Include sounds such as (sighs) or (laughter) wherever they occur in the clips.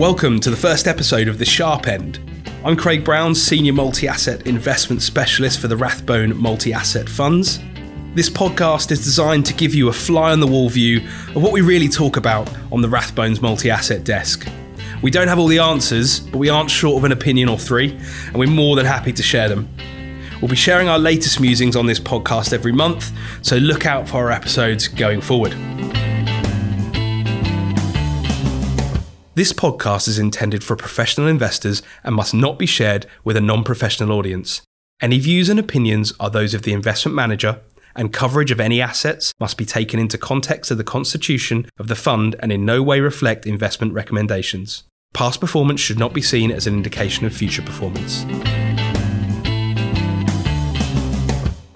Welcome to the first episode of The Sharpe End. I'm Craig Brown, Senior Multi Asset Investment Specialist for the Rathbone Multi Asset Funds. This podcast is designed to give you a fly on the wall view of what we really talk about on the Rathbones multi asset desk. We don't have all the answers, but we aren't short of an opinion or three, and we're more than happy to share them. We'll be sharing our latest musings on this podcast every month, so look out for our episodes going forward. This podcast is intended for professional investors and must not be shared with a non professional audience. Any views and opinions are those of the investment manager, and coverage of any assets must be taken into context of the constitution of the fund and in no way reflect investment recommendations. Past performance should not be seen as an indication of future performance.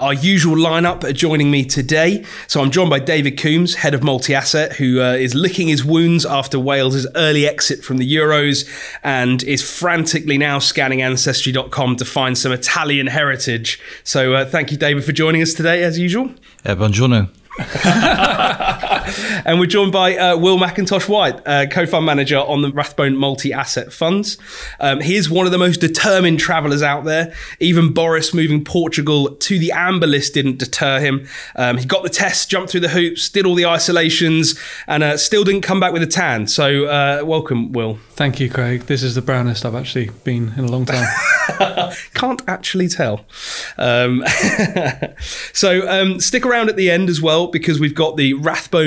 Our usual lineup are joining me today. So I'm joined by David Coombs, head of multi asset, who uh, is licking his wounds after Wales' early exit from the Euros and is frantically now scanning ancestry.com to find some Italian heritage. So uh, thank you, David, for joining us today, as usual. Uh, buongiorno. (laughs) (laughs) and we're joined by uh, Will McIntosh-Whyte, uh, co fund manager on the Rathbone Multi Asset Funds. Um, he is one of the most determined travellers out there. Even Boris moving Portugal to the amber list didn't deter him. Um, he got the test, jumped through the hoops, did all the isolations, and uh, still didn't come back with a tan. So, uh, welcome, Will. Thank you, Craig. This is the brownest I've actually been in a long time. (laughs) Can't actually tell. Um, (laughs) so, um, stick around at the end as well because we've got the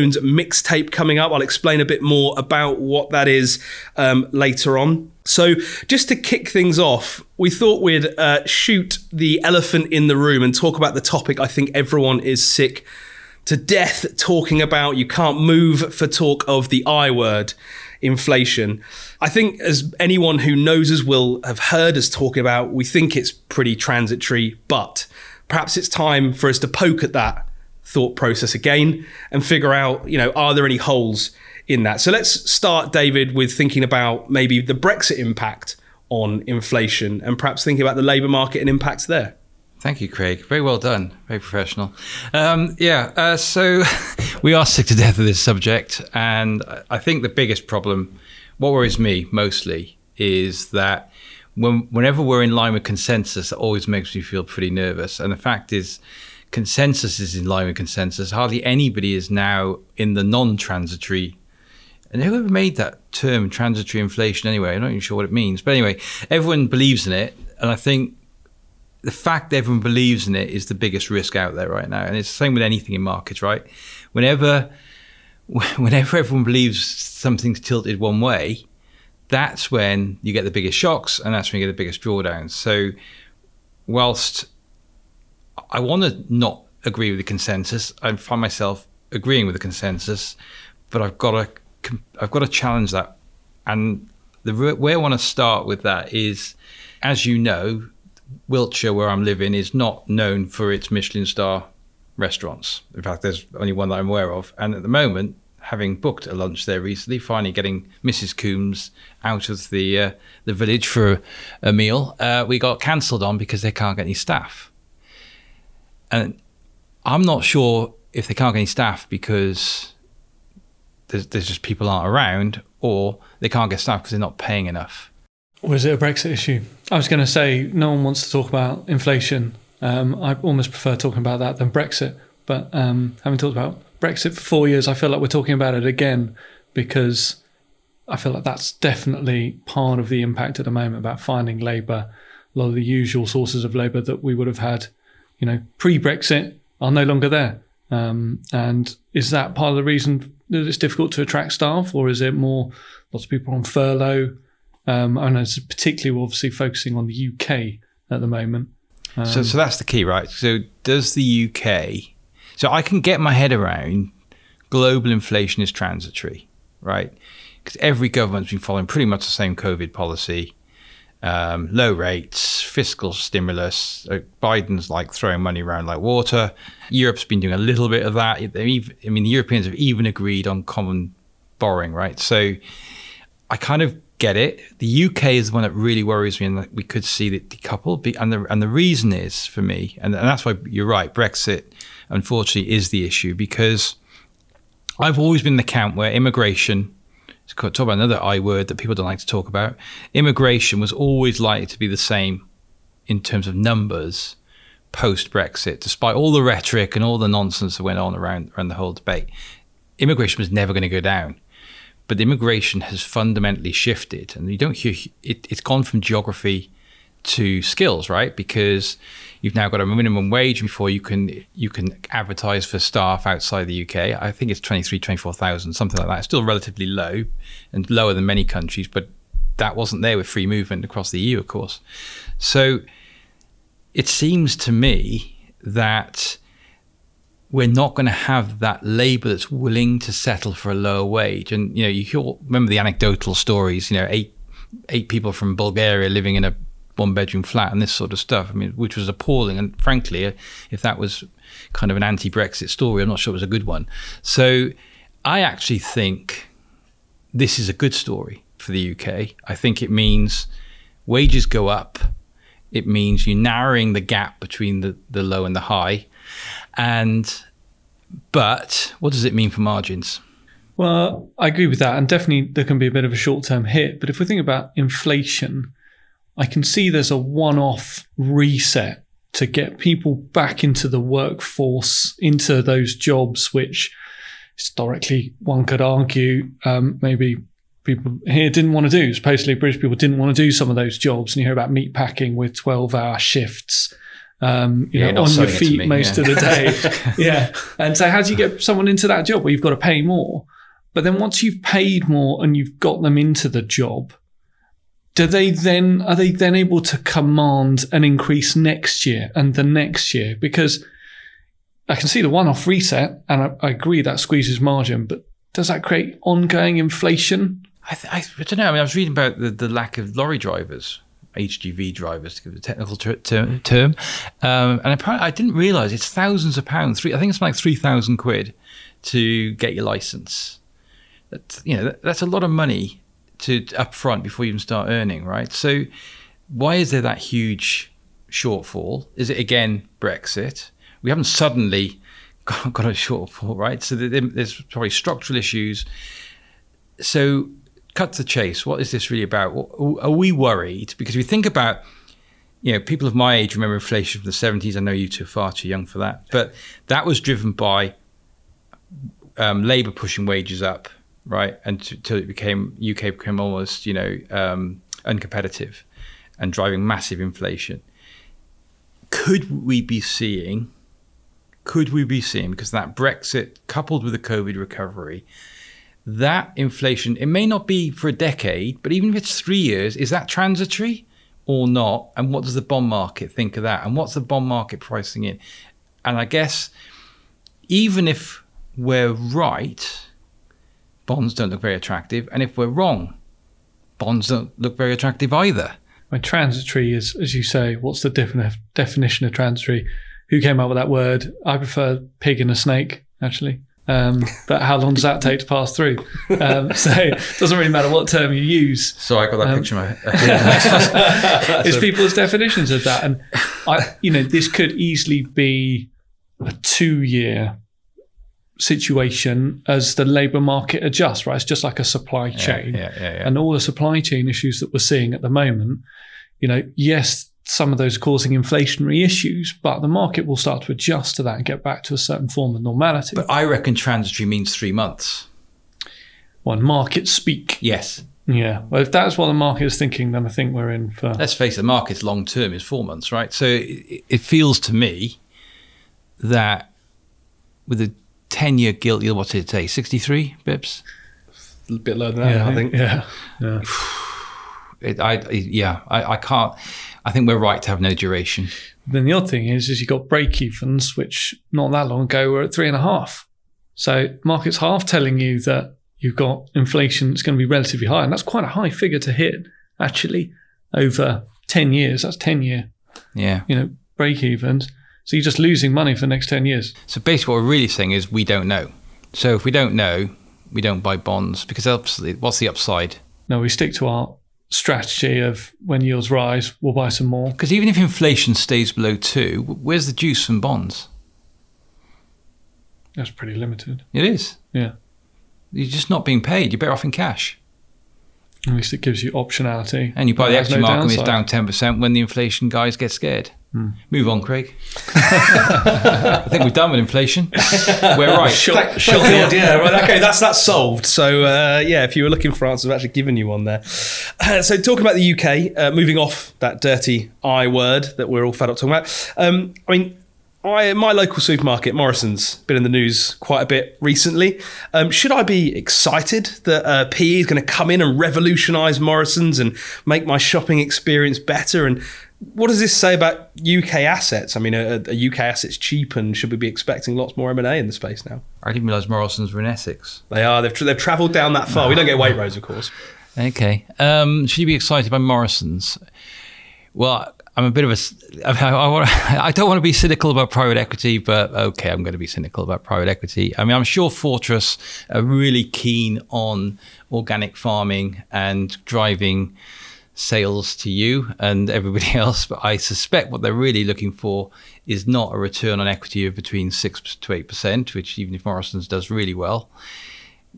Rathbones mixtape coming up. I'll explain a bit more about what that is um, later on. So, just to kick things off, we thought we'd uh, shoot the elephant in the room and talk about the topic I think everyone is sick to death talking about. You can't move for talk of the I word inflation. I think, as anyone who knows us will have heard us talking about, we think it's pretty transitory, but perhaps it's time for us to poke at that thought process again and figure out, you know, are there any holes in that? So let's start, David, with thinking about maybe the Brexit impact on inflation and perhaps thinking about the labour market and impacts there. Thank you, Craig. Very well done. Very professional. Um, yeah, uh, so (laughs) we are sick to death of this subject. And I think the biggest problem, what worries me mostly, is that when, whenever we're in line with consensus, it always makes me feel pretty nervous. And the fact is, consensus is in line with consensus. Hardly anybody is now in the non-transitory. And whoever made that term, transitory inflation, anyway, I'm not even sure what it means. But anyway, everyone believes in it, and I think the fact that everyone believes in it is the biggest risk out there right now. And it's the same with anything in markets, right? Whenever, (laughs) whenever everyone believes something's tilted one way, that's when you get the biggest shocks, and that's when you get the biggest drawdowns. So, whilst I want to not agree with the consensus. I find myself agreeing with the consensus, but I've got to I've got to challenge that. And the way I want to start with that is, as you know, Wiltshire, where I'm living, is not known for its Michelin star restaurants. In fact, there's only one that I'm aware of. And at the moment, having booked a lunch there recently, finally getting Mrs. Coombs out of the uh, the village for a meal, uh, we got cancelled on because they can't get any staff. And I'm not sure if they can't get any staff because there's, there's just people aren't around, or they can't get staff because they're not paying enough. Or is it a Brexit issue? I was going to say no one wants to talk about inflation. Um, I almost prefer talking about that than Brexit. But um, having talked about Brexit for four years, I feel like we're talking about it again because I feel like that's definitely part of the impact at the moment about finding labour. A lot of the usual sources of labour that we would have had you know, pre-Brexit are no longer there. Um, and is that part of the reason that it's difficult to attract staff, or is it more lots of people on furlough? Um, and it's particularly obviously focusing on the UK at the moment. Um, so, so that's the key, right? So, does the UK? So, I can get my head around global inflation is transitory, right? Because every government's been following pretty much the same COVID policy um, low rates, fiscal stimulus. Biden's like throwing money around like water. Europe's been doing a little bit of that. I mean, the Europeans have even agreed on common borrowing, right? So I kind of get it. The UK is the one that really worries me, and that we could see it decouple. And the and the reason is for me, and, and that's why you're right. Brexit, unfortunately, is the issue because I've always been the camp where immigration talk about another I word that people don't like to talk about. Immigration was always likely to be the same in terms of numbers post Brexit, despite all the rhetoric and all the nonsense that went on around, around the whole debate. Immigration was never going to go down. But immigration has fundamentally shifted, and you don't hear it, it's gone from geography to skills, right? Because you've now got a minimum wage before you can you can advertise for staff outside the UK. I think it's 23, 24,000, something like that. It's still relatively low and lower than many countries, but that wasn't there with free movement across the EU, of course. So it seems to me that we're not going to have that labour that's willing to settle for a lower wage. And you know, you hear, remember the anecdotal stories. You know, eight eight people from Bulgaria living in a one bedroom flat and this sort of stuff. I mean, which was appalling. And frankly, if that was kind of an anti Brexit story, I'm not sure it was a good one. So I actually think this is a good story for the UK. I think it means wages go up. It means you're narrowing the gap between the, the low and the high. And, but what does it mean for margins? Well, I agree with that. And definitely there can be a bit of a short term hit. But if we think about inflation, I can see there's a one off reset to get people back into the workforce, into those jobs, which historically one could argue um, maybe people here didn't want to do. Supposedly, British people didn't want to do some of those jobs. And you hear about meat packing with 12 hour shifts. Um, you yeah, know, on your feet me, most yeah. of the day. (laughs) yeah. And so, how do you get someone into that job where you've got to pay more? But then once you've paid more and you've got them into the job, do they then are they then able to command an increase next year and the next year? Because I can see the one-off reset, and I, I agree that squeezes margin, but does that create ongoing inflation? I, th- I, I, don't know. I mean, I was reading about the, the lack of lorry drivers, HGV drivers, to give a technical ter- ter- term, um, and apparently I didn't realise it's thousands of pounds. Three, I think it's like three thousand quid to get your license. That you know, that, that's a lot of money to up front before you even start earning, right? So why is there that huge shortfall? Is it again Brexit? We haven't suddenly (laughs) got, got a shortfall, right? So there's probably structural issues. So cut to the chase. What is this really about? Are we worried? Because we think about you know, people of my age remember inflation from the 70s. I know you two are far too young for that. But that was driven by um, Labour pushing wages up right? Until it became UK became almost you know um, uncompetitive and driving massive inflation. Could we be seeing? Could we be seeing because that Brexit coupled with the COVID recovery, that inflation it may not be for a decade, but even if it's three years, is that transitory? or not? And what does the bond market think of that? And what's the bond market pricing in? And I guess even if we're right, bonds don't look very attractive. And if we're wrong, bonds don't look very attractive either. When transitory is, as you say, what's the defini- definition of transitory? Who came up with that word? I prefer pig and a snake, actually. Um, but how long does that take to pass through? Um, (laughs) so it doesn't really matter what term you use. So I got that um, picture. My (laughs) it's people's definitions of that, and I, you know, this could easily be a two-year situation as the labour market adjusts, right? It's just like a supply chain. Yeah, yeah, yeah, and all the supply chain issues that we're seeing at the moment, you know, yes, some of those causing inflationary issues, but the market will start to adjust to that and get back to a certain form of normality. But I reckon transitory means three months. Well, market speak. Yes. Yeah. Well, if that's what the market is thinking, then I think we're in for. Let's face it, the market's long term is four months, right? So it, it feels to me that with the 10 year gilt yield, what's it say, 63 bips? A bit lower than that, yeah, I think. Yeah. Yeah. (sighs) It, I, yeah, I, I can't. I think we're right to have no duration. Then the odd thing is, is you've got break evens, which not that long ago were at three and a half. So market's half telling you that you've got inflation that's going to be relatively high, and that's quite a high figure to hit actually over ten years. That's ten year. Yeah. You know, break evens. So you're just losing money for the next 10 years. So basically, what we're really saying is we don't know. So if we don't know, we don't buy bonds because obviously, what's the upside? No, we stick to our strategy of when yields rise, we'll buy some more. Because even if inflation stays below two, where's the juice from bonds? That's pretty limited. It is. Yeah. You're just not being paid. You're better off in cash. At least it gives you optionality. And you buy But the it has equity no market when it's down 10% when the inflation guys get scared. Hmm. Move on, Craig. I think we're done with inflation. We're right. Thank, thank God, yeah. Right, okay, that's that's solved. So uh, yeah, if you were looking for answers, I've actually given you one there. Uh, so talking about the UK, uh, moving off that dirty I word that we're all fed up talking about. Um, I mean. I, my local supermarket, Morrison's, been in the news quite a bit recently. Um, should I be excited that uh, PE is going to come in and revolutionise Morrison's and make my shopping experience better? And what does this say about UK assets? I mean, are, are UK assets cheap, and should we be expecting lots more M and A in the space now? I didn't realise Morrison's were in Essex. They are. They've, tra- they've travelled down that far. We don't get Waitrose, of course. Okay. Um, should you be excited by Morrison's? Well, I'm a bit of a. I, I, I (laughs) don't want to be cynical about private equity, but okay, I'm going to be cynical about private equity. I mean, I'm sure Fortress are really keen on organic farming and driving sales to you and everybody (laughs) else, but I suspect what they're really looking for is not a return on equity of between six to eight percent, which even if Morrison's does really well,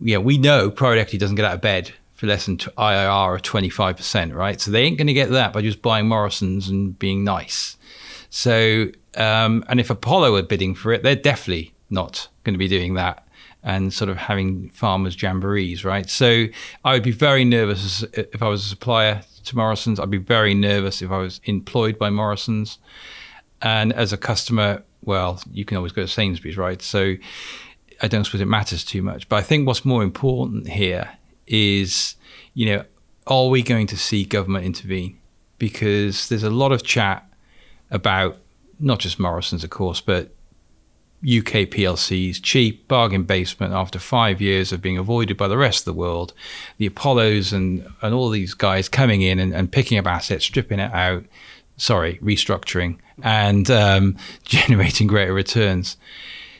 yeah, we know private equity doesn't get out of bed for less than IRR of 25%, right? So they ain't going to get that by just buying Morrison's and being nice. So, um, and if Apollo are bidding for it, they're definitely not going to be doing that and sort of having farmers' jamborees, right? So I would be very nervous if I was a supplier to Morrison's. I'd be very nervous if I was employed by Morrison's. And as a customer, well, you can always go to Sainsbury's, right? So I don't suppose it matters too much. But I think what's more important here is, you know, are we going to see government intervene? Because there's a lot of chat about not just Morrison's, of course, but UK PLCs, cheap bargain basement after five years of being avoided by the rest of the world. The Apollos and, and all these guys coming in and, and picking up assets, stripping it out, sorry, restructuring and um, (laughs) generating greater returns.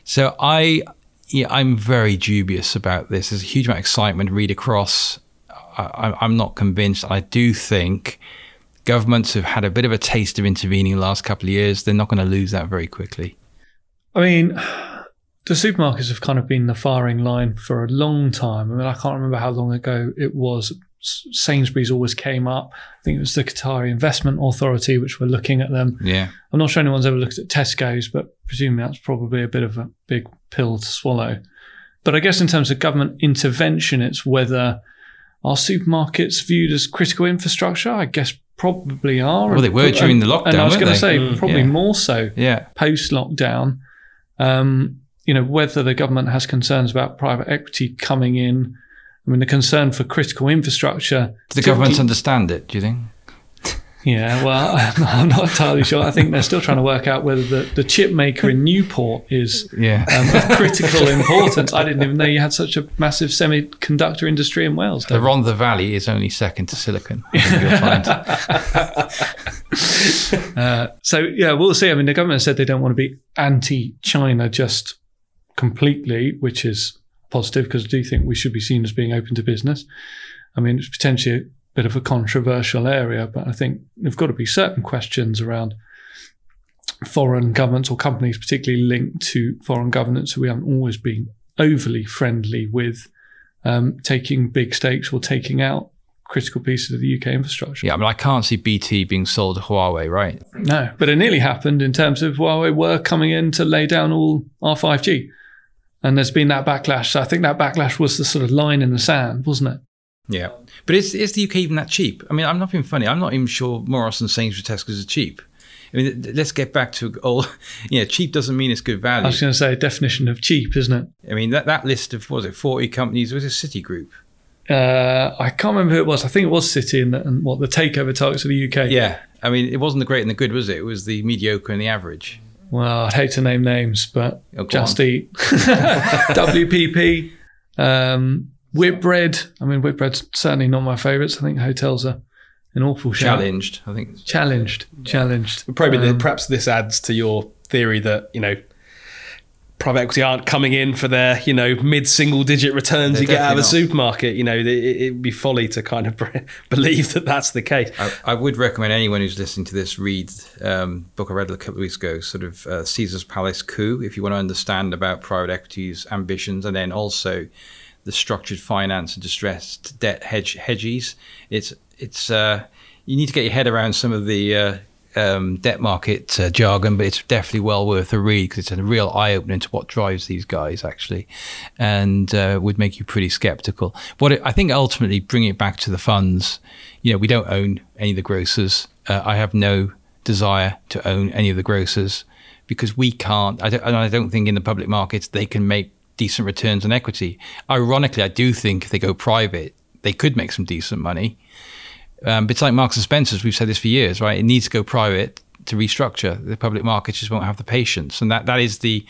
So I, yeah, I'm very dubious about this. There's a huge amount of excitement read across. I, I'm not convinced. I do think governments have had a bit of a taste of intervening the last couple of years. They're not going to lose that very quickly. I mean, the supermarkets have kind of been the firing line for a long time. I mean, I can't remember how long ago it was. S- Sainsbury's always came up. I think it was the Qatari Investment Authority, which were looking at them. Yeah. I'm not sure anyone's ever looked at Tesco's, but presumably that's probably a bit of a big pill to swallow. But I guess in terms of government intervention, it's whether are supermarkets viewed as critical infrastructure? I guess probably are. Well, they were during the lockdown. And I was going to say Mm, probably yeah. more so Yeah. post lockdown. Um, you know, whether the government has concerns about private equity coming in. I mean, the concern for critical infrastructure. Do the governments understand it, do you think? Yeah, well, (laughs) I'm, not entirely sure. I think they're still trying to work out whether the, the chip maker in Newport is Yeah. um, of critical importance. I didn't even know you had such a massive semiconductor industry in Wales. the Rhondda Valley is only second to Silicon. You'll find. (laughs) Uh, so yeah, we'll see. I mean, the government said they don't want to be anti-China just completely, which is positive because I do think we should be seen as being open to business. I mean, it's potentially a bit of a controversial area, but I think there've got to be certain questions around foreign governments or companies, particularly linked to foreign governments who we haven't always been overly friendly with, um, taking big stakes or taking out critical pieces of the UK infrastructure. Yeah, I mean, I can't see BT being sold to Huawei, right? No, but it nearly happened in terms of Huawei were coming in to lay down all our 5G. And there's been that backlash. So I think that backlash was the sort of line in the sand, wasn't it? Yeah. But is, is the UK even that cheap? I mean, I'm not being funny. I'm not even sure Morrison, Sainsbury's, Tesco's are cheap. I mean, let's get back to (laughs) old. Yeah, cheap doesn't mean it's good value. I was going to say a definition of cheap, isn't it? I mean, that, that list of, what was it, 40 companies was a Citigroup. Uh, I can't remember who it was. I think it was City and, the, and what the takeover targets of the UK. Yeah. I mean, it wasn't the great and the good, was it? It was the mediocre and the average. Well, I'd hate to name names, but Oh, Just on. Eat, (laughs) WPP, um, Whitbread. I mean, Whitbread's certainly not my favourites. I think hotels are an awful shout. Challenged, I think. Challenged, challenged. Probably Um, perhaps this adds to your theory that you know private equity aren't coming in for their you know mid single digit returns They're you get out of a definitely supermarket. You know it, it'd be folly to kind of (laughs) believe that that's the case. I, I would recommend anyone who's listening to this read um, book I read a couple of weeks ago, sort of uh, Caesar's Palace coup, if you want to understand about private equity's ambitions, and then also the the structured finance and distressed debt hedge hedges. It's it's uh, you need to get your head around some of the uh, um, debt market uh, jargon, but it's definitely well worth a read because it's a real eye opener to what drives these guys actually, and uh, would make you pretty skeptical. What it, I think ultimately bringing it back to the funds, you know, we don't own any of the grocers. Uh, I have no desire to own any of the grocers because we can't. I don't, and I don't think in the public markets they can make decent returns on equity. Ironically, I do think if they go private, they could make some decent money. Um, but it's like Marks and Spencers. We've said this for years, right? It needs to go private to restructure. The public market just won't have the patience, and that that is the.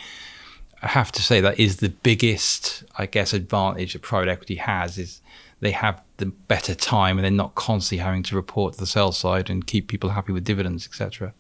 I have to say that is the biggest, I guess, advantage that private equity has is they have the better time and they're not constantly having to report to the sell side and keep people happy with dividends, etc.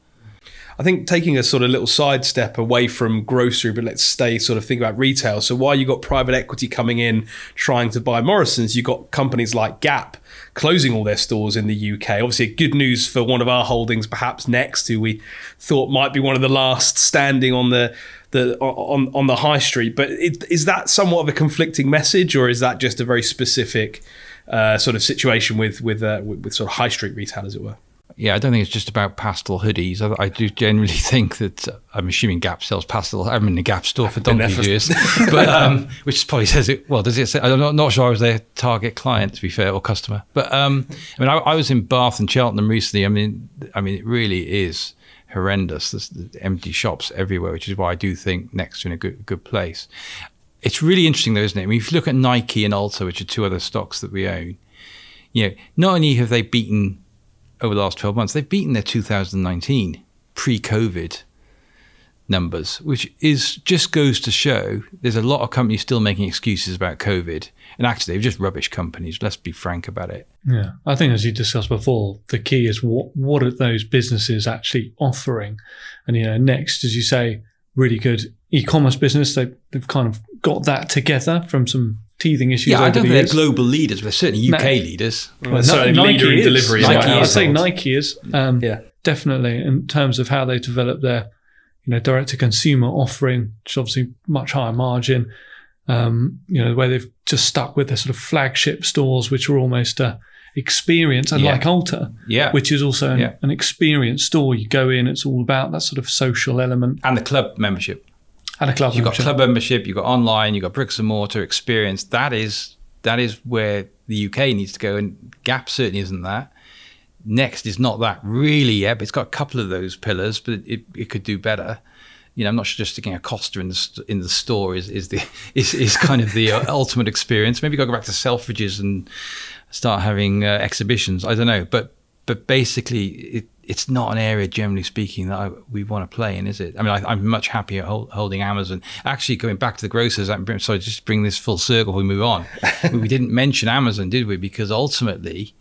I think taking a sort of little sidestep away from grocery, but let's stay sort of think about retail. So while you got private equity coming in trying to buy Morrison's, you got companies like Gap closing all their stores in the UK. Obviously, good news for one of our holdings, perhaps Next, who we thought might be one of the last standing on the the on on the high street. But it, is that somewhat of a conflicting message, or is that just a very specific uh, sort of situation with with, uh, with with sort of high street retail, as it were? Yeah, I don't think it's just about pastel hoodies. I, I do generally (laughs) think that uh, I'm assuming Gap sells pastel. I'm in the Gap store for donkey years, (laughs) (laughs) but um, which probably says it. Well, does it say? I'm not, not, sure I was their target client to be fair or customer. But um, I mean, I, I, was in Bath and Cheltenham recently. I mean, I mean, it really is horrendous. There's empty shops everywhere, which is why I do think Next in a good good place. It's really interesting though, isn't it? I mean, if you look at Nike and Ulta, which are two other stocks that we own, you know, not only have they beaten over the last 12 months, they've beaten their 2019 pre COVID numbers, which is just goes to show there's a lot of companies still making excuses about COVID. And actually, they're just rubbish companies. Let's be frank about it. Yeah. I think, as you discussed before, the key is what, what are those businesses actually offering? And, you know, next, as you say, really good e commerce business. They, they've kind of got that together from some teething issues. Yeah, I don't think they're global leaders, but they're certainly UK no. leaders. Well, certainly Nike leader in delivery. Nike I'd say Nike is. Um, yeah, definitely in terms of how they develop their, you know, direct to consumer offering, which is obviously much higher margin. Um, you know, where they've just stuck with their sort of flagship stores, which are almost a experience, and yeah. like Ulta, yeah, which is also an, yeah. an experience store. You go in, it's all about that sort of social element and the club membership and a club. You've membership. got club membership. You've got online. You've got bricks and mortar experience. That is that is where the UK needs to go, and Gap certainly isn't that. Next is not that really yet, but it's got a couple of those pillars, but it, it could do better. You know, I'm not sure just sticking a Costa in the in the store is is the (laughs) is, is kind of the uh, (laughs) ultimate experience. Maybe go back to Selfridges and start having uh, exhibitions. I don't know, but but basically, it, it's not an area, generally speaking, that I, we want to play in, is it? I mean, I, am much happier hold, holding Amazon. Actually, going back to the grocers, I'm sorry, just bring this full circle. We move on. (laughs) we didn't mention Amazon, did we? Because ultimately,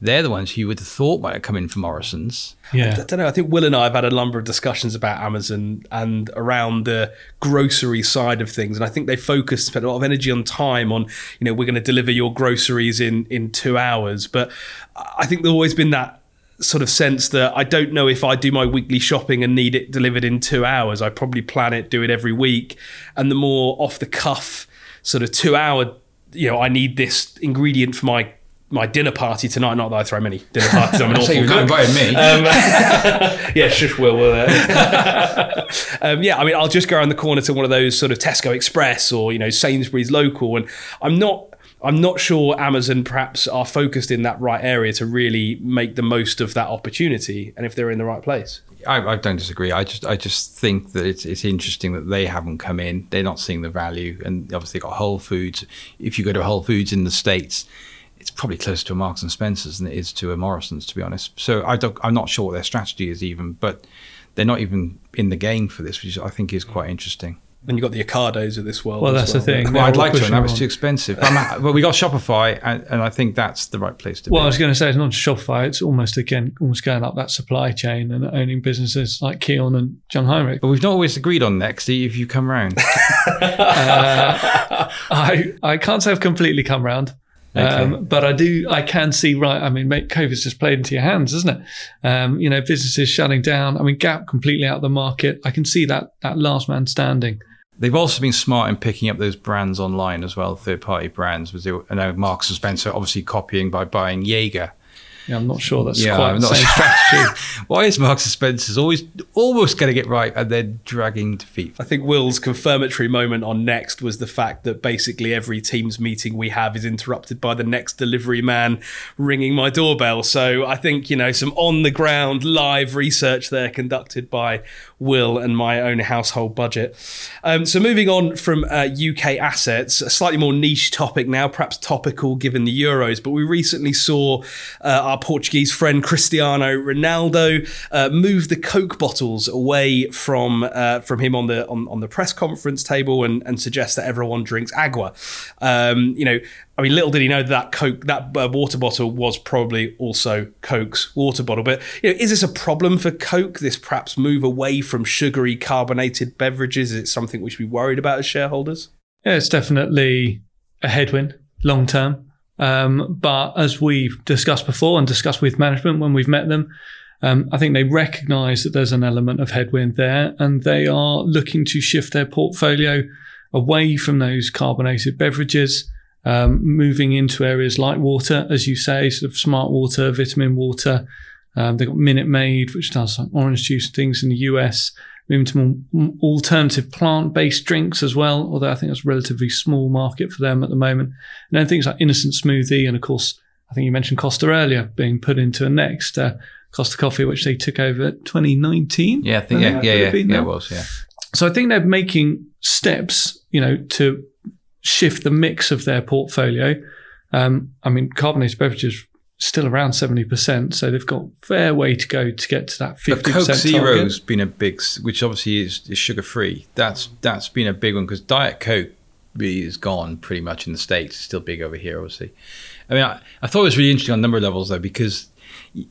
they're the ones who you would have thought might have come in from Morrison's. Yeah. I don't know. I think Will and I have had a number of discussions about Amazon and around the grocery side of things. And I think they focused, spent a lot of energy on time on, you know, we're going to deliver your groceries in, in two hours. But I think there's always been that sort of sense that I don't know if I do my weekly shopping and need it delivered in two hours. I probably plan it, do it every week. And the more off the cuff, sort of two hour, you know, I need this ingredient for my my dinner party tonight. Not that I throw many dinner (laughs) parties. I'm an awful you're cook. inviting me. Um, (laughs) yeah, shush, Will. will uh, (laughs) um, yeah, I mean, I'll just go around the corner to one of those sort of Tesco Express or you know Sainsbury's local, and I'm not I'm not sure Amazon perhaps are focused in that right area to really make the most of that opportunity, and if they're in the right place. I, I, don't disagree. I just I just think that it's it's interesting that they haven't come in. They're not seeing the value, and obviously got Whole Foods. If you go to Whole Foods in the states, it's probably closer to a Marks and Spencers than it is to a Morrison's, to be honest. So I I'm not sure what their strategy is even, but they're not even in the game for this, which I think is quite interesting. And you've got the Ocados of this world. Well, that's well. the thing. Well, I'd like to, and that was too expensive. but we got Shopify, and, and, I think that's the right place to well, be. Well, I was going to say it's not just Shopify; it's almost again almost going up that supply chain and owning businesses like Kion and Jungheinrich. But we've not always agreed on next. If you come round, (laughs) uh, I I can't say I've completely come round. Okay. Um, but I do, I can see right. I mean, mate, COVID's just played into your hands, isn't it? Um, you know, businesses shutting down. I mean, Gap completely out of the market. I can see that that last man standing they've also been smart in picking up those brands online as well, third party brands. Was I know Marks and Spencer obviously copying by buying Jaeger. Yeah, I'm not sure that's Yeah, quite I'm the same sure. strategy. (laughs) Why is Marks and Spencer's always almost getting it right and then dragging defeat? I think Will's confirmatory moment on Next was the fact that basically every Teams meeting we have is interrupted by the next delivery man ringing my doorbell. So I think, you know, some on the ground live research there conducted by Will and my own household budget. Um, so moving on from uh, UK assets, a slightly more niche topic now, perhaps topical given the Euros, but we recently saw uh, our Portuguese friend Cristiano Ronaldo uh, move the Coke bottles away from uh, from him on the on, on the press conference table and, and suggest that everyone drinks agua. Um, you know, I mean, little did he know that, that Coke that uh, water bottle was probably also Coke's water bottle. But you know, is this a problem for Coke? This perhaps move away from sugary carbonated beverages? Is it something we should be worried about as shareholders? Yeah, it's definitely a headwind long term. Um, but as we've discussed before and discussed with management when we've met them, um, I think they recognise that there's an element of headwind there, and they are looking to shift their portfolio away from those carbonated beverages, um, moving into areas like water, as you say, sort of smart water, vitamin water. Um, they've got Minute Maid, which does like orange juice and things in the US moving to more alternative plant-based drinks as well. Although I think that's a relatively small market for them at the moment. And then things like Innocent Smoothie, and of course, I think you mentioned Costa earlier being put into a next uh, Costa Coffee, which they took over 2019. Yeah, I think I yeah, think yeah, could yeah, yeah, it was, yeah. So I think they're making steps, you know, to shift the mix of their portfolio. Um, I mean, carbonated beverages still around 70%, so they've got a fair way to go to get to that 50% But Coke target. Zero's been a big, which obviously is, is sugar free. That's that's been a big one because Diet Coke is gone pretty much in the states. It's still big over here, obviously. I mean, I, I thought it was really interesting on a number of levels though because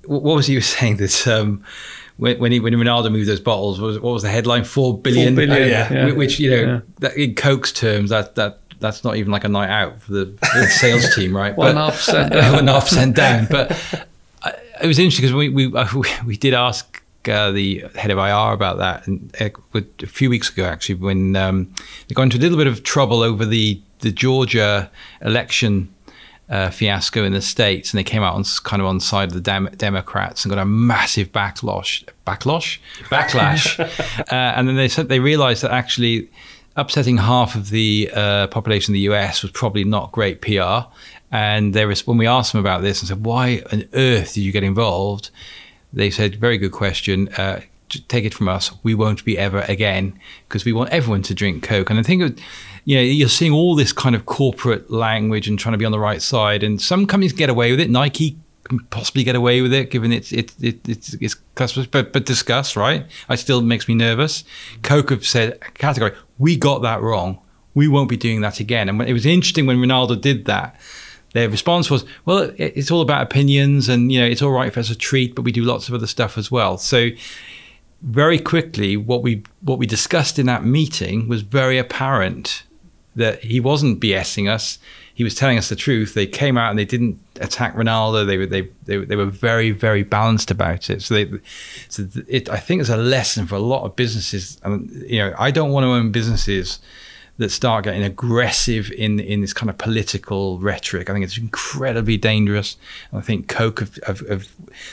what was he was (laughs) saying that um, when when, he, when Ronaldo moved those bottles, what was what was the headline? Four billion. billion, Oh, yeah. yeah. Which you know, Yeah. that, in Coke's terms, that that that's not even like a night out for the, the sales (laughs) team, right? One But- half percent (laughs) one down. and a percent down. But (laughs) I- it was interesting because we we uh, we did ask uh, the head of IR about that, and uh, a few weeks ago actually, when um, they got into a little bit of trouble over the the Georgia election. Uh, fiasco in the states, and they came out on kind of on side of the Dem- Democrats and got a massive backlash, backlash, backlash, uh, and then they said they realised that actually upsetting half of the uh, population in the US was probably not great PR. And there was when we asked them about this and said, "Why on earth did you get involved?" They said, "Very good question. Uh, take it from us, we won't be ever again because we want everyone to drink Coke." And I think, you know, you're seeing all this kind of corporate language and trying to be on the right side. And some companies get away with it. Nike can possibly get away with it given its it, it, it's its customers, but but discuss right. It still makes me nervous. Coke have said category, we got that wrong. We won't be doing that again. And it was interesting when Ronaldo did that. Their response was, "Well, it's all about opinions, and you know, it's all right if it's a treat, but we do lots of other stuff as well." So, very quickly, what we what we discussed in that meeting was very apparent that he wasn't BSing us. He was telling us the truth. They came out and they didn't attack Ronaldo. They were they they, they were very very balanced about it. So they so it I think it's a lesson for a lot of businesses. And you know, I don't want to own businesses that start getting aggressive in in this kind of political rhetoric. I think it's incredibly dangerous. And I think Coke have, have, have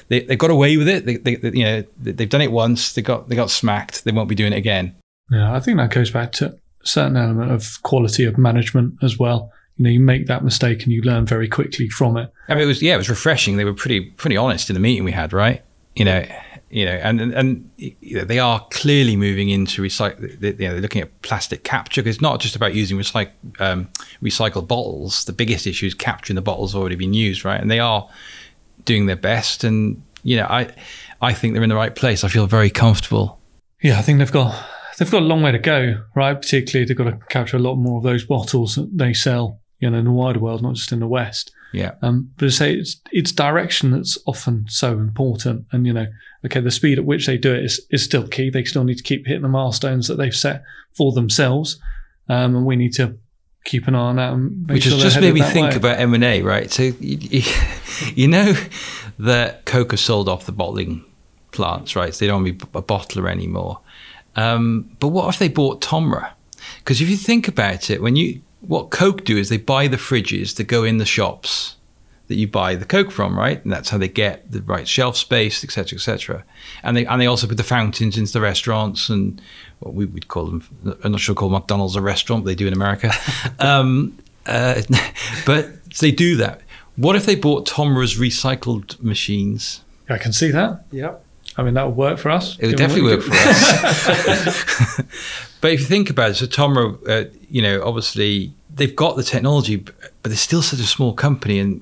they, they got away with it. They, they, they- you know they've done it once. They got they got smacked. They won't be doing it again. Yeah, I think that goes back to a certain element of quality of management as well. You know, you make that mistake and you learn very quickly from it. I mean, it was yeah, it was refreshing. They were pretty pretty honest in the meeting we had, right? You know, you know, and and, and you know, they are clearly moving into recycle. You know, they're looking at plastic capture because it's not just about using recyc- um, recycled bottles. The biggest issue is capturing the bottles already been used, right? And they are doing their best. And you know, I I think they're in the right place. I feel very comfortable. Yeah, I think they've got they've got a long way to go, right? Particularly they've got to capture a lot more of those bottles that they sell, you know, in the wider world, not just in the West. Yeah. Um, but to say it's it's direction that's often so important, and you know, okay, the speed at which they do it is is still key. They still need to keep hitting the milestones that they've set for themselves, um, and we need to keep an eye on that. And make Which sure has just made me think way. about M and A, right? So you, you, (laughs) you know that Coca sold off the bottling plants, right? So they don't want to be a bottler anymore. Um, but what if they bought Tomra? Because if you think about it, when you what Coke do is they buy the fridges that go in the shops that you buy the Coke from, right? And that's how they get the right shelf space, etc., etc. And they and they also put the fountains into the restaurants and what we would call them. I'm not sure call McDonald's a restaurant, but they do in America. (laughs) um, uh, (laughs) but they do that. What if they bought Tomra's recycled machines? I can see that. Yep. I mean, that would work for us. It would definitely work for us. (laughs) but if you think about it, so Tomra, uh, you know, obviously they've got the technology, but they're still such a small company, and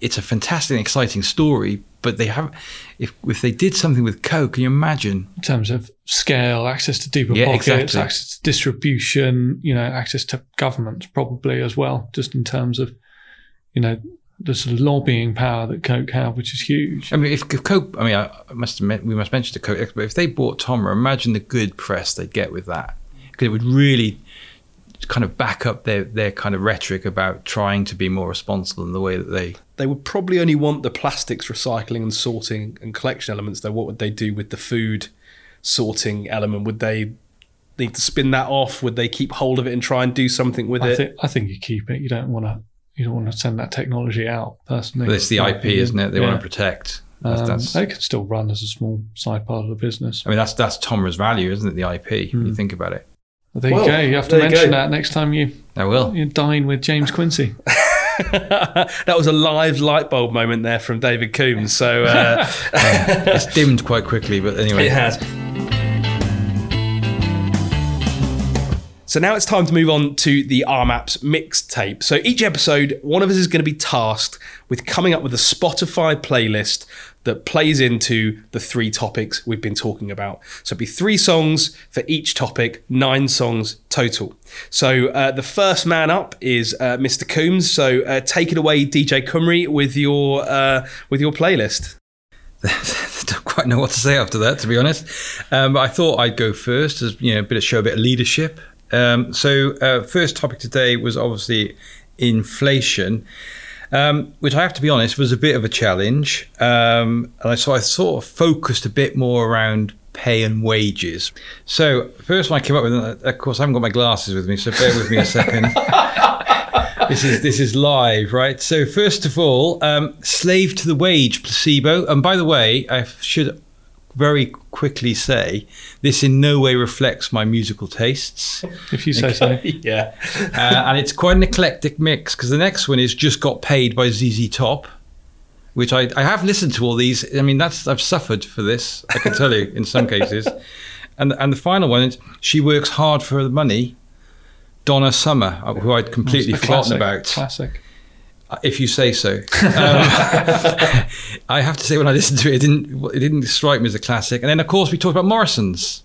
it's a fantastic, and exciting story. But they have, if if they did something with Coke, can you imagine? in terms of scale, access to deeper Yeah, pockets, exactly. access to distribution, you know, access to government probably as well, just in terms of, you know, the sort of lobbying power that Coke have, which is huge. I mean, if, if Coke, I mean, I I must admit, we must mention the Coke, but if they bought Tomra, imagine the good press they'd get with that, because it would really kind of back up their their kind of rhetoric about trying to be more responsible in the way that they They would probably only want the plastics recycling and sorting and collection elements, though. What would they do with the food sorting element? Would they need to spin that off? Would they keep hold of it and try and do something with I it? think I think you keep it. You don't want to. You don't want to send that technology out personally. But it's the IP, opinion. isn't it? They Yeah. want to protect. That's, Um, that's, they can still run as a small side part of the business. I mean, that's that's Tomra's value, isn't it? The IP. When you think about it. But there Well, you go. You have to mention that next time you I will. you dine with James Quincy. (laughs) that was a live light bulb moment there from David Coombs. So uh, (laughs) It's dimmed quite quickly, but anyway. it has. So now it's time to move on to the RMAPS mixtape. So each episode, one of us is going to be tasked with coming up with a Spotify playlist that plays into the three topics we've been talking about. So it'd be three songs for each topic, nine songs total. So uh, the first man up is uh, Mr. Coombs. So uh, take it away, DJ Cymru, with your uh, with your playlist. (laughs) don't quite know what to say after that, to be honest. Um, but I thought I'd go first, as you know, a bit of show a bit of leadership. Um, so, uh, first topic today was obviously inflation, um, which I have to be honest was a bit of a challenge. Um, and I, so I sort of focused a bit more around pay and wages. So, first one I came up with, and of course, I haven't got my glasses with me, so bear with me a second. (laughs) this is this is live, right? So first of all, um, "Slave to the Wage" placebo. And by the way, I should very quickly say this in no way reflects my musical tastes, If you say so. (laughs) yeah. uh, and it's quite an eclectic mix because the next one is "Just Got Paid" by ZZ Top. Which I, I have listened to all these. I mean, that's I've suffered for this. I can tell you in some (laughs) cases, and and the final one is "She Works Hard for the Money." Donna Summer, who I'd completely forgotten classic, about. Classic. If you say so. Um, (laughs) I have to say, when I listened to it, it didn't it didn't strike me as a classic. And then, of course, we talked about Morrison's,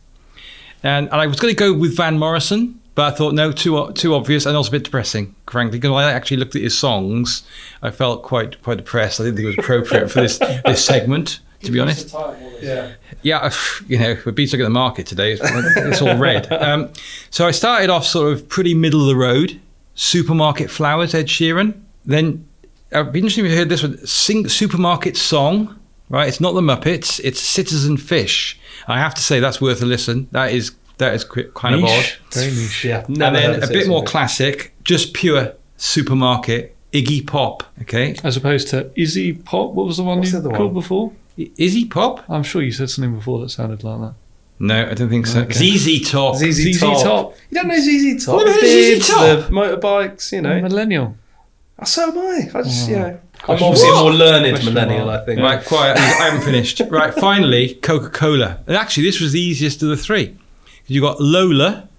and, and I was going to go with Van Morrison, but I thought no, too too obvious and also a bit depressing, frankly. Because when I actually looked at his songs, I felt quite quite depressed. I didn't think it was appropriate for this (laughs) this segment. To be honest, Yeah. yeah, you know, we're beating at the market today. It's, it's all red. (laughs) Um, so I started off sort of pretty middle of the road. Supermarket Flowers, Ed Sheeran. Then I'd be interested if you heard this one. Sing, supermarket Song, right? It's not the Muppets. It's Citizen Fish. I have to say that's worth a listen. That is that is qui- kind of odd. Niche. Very niche. Yeah. and then a bit more classic, just pure supermarket. Iggy Pop. Okay, As opposed to Izzy Pop. What was the one What's you the called one? before? I- is he Pop? I'm sure you said something before that sounded like that. No, I don't think so. Okay. ZZ Top. ZZ ZZ Top. Top. You don't know ZZ Top? What about the ZZ Top? the motorbikes, you know. Millennial. So am I. I just, Oh. you know. I'm Question obviously a more learned Question millennial. I think. Right, quiet. I haven't finished. (laughs) Right, finally, Coca Cola. And actually, this was the easiest of the three. You got Lola,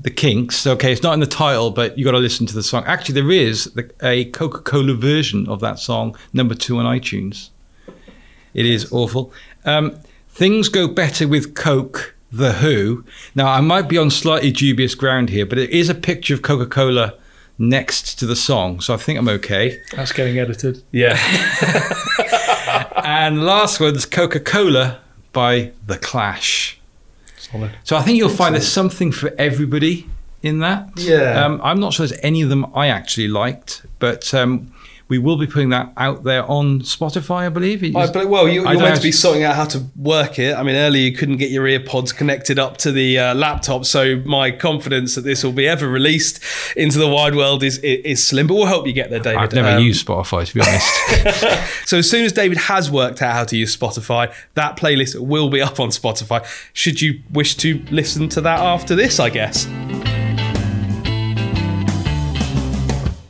the Kinks. Okay, it's not in the title, but you got to listen to the song. Actually, there is the, a Coca Cola version of that song, number two on iTunes. It is awful. Um, Things go better with Coke. The Who. Now, I might be on slightly dubious ground here, but it is a picture of Coca Cola next to the song, so I think I'm okay. That's getting edited. Yeah. (laughs) And last one's Coca Cola by The Clash. Solid. So I think you'll find there's something for everybody in that. Yeah. Um, I'm not sure there's any of them I actually liked, but um, We will be putting that out there on Spotify, I believe. I, but, well, you, don't meant to be sorting out how to work it. I mean, earlier you couldn't get your earpods connected up to the uh, laptop, so my confidence that this will be ever released into the wide world is is, is slim. But we'll help you get there, David. I've never Um, used Spotify, to be honest. (laughs) (laughs) So as soon as David has worked out how to use Spotify, that playlist will be up on Spotify. Should you wish to listen to that after this, I guess.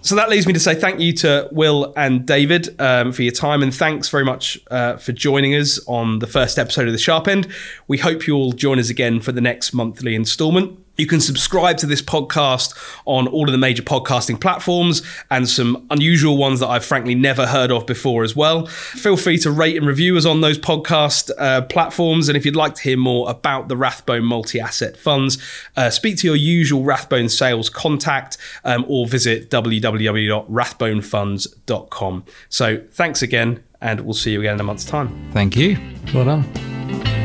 So that leaves me to say thank you to Will and David um, for your time, and thanks very much uh, for joining us on the first episode of The Sharpe End. We hope you'll join us again for the next monthly instalment. You can subscribe to this podcast on all of the major podcasting platforms and some unusual ones that I've frankly never heard of before as well. Feel free to rate and review us on those podcast uh, platforms. And if you'd like to hear more about the Rathbone multi asset funds, uh, speak to your usual Rathbone sales contact um, or visit www.rathbonefunds.com. So thanks again, and we'll see you again in a month's time. Thank you. Well done.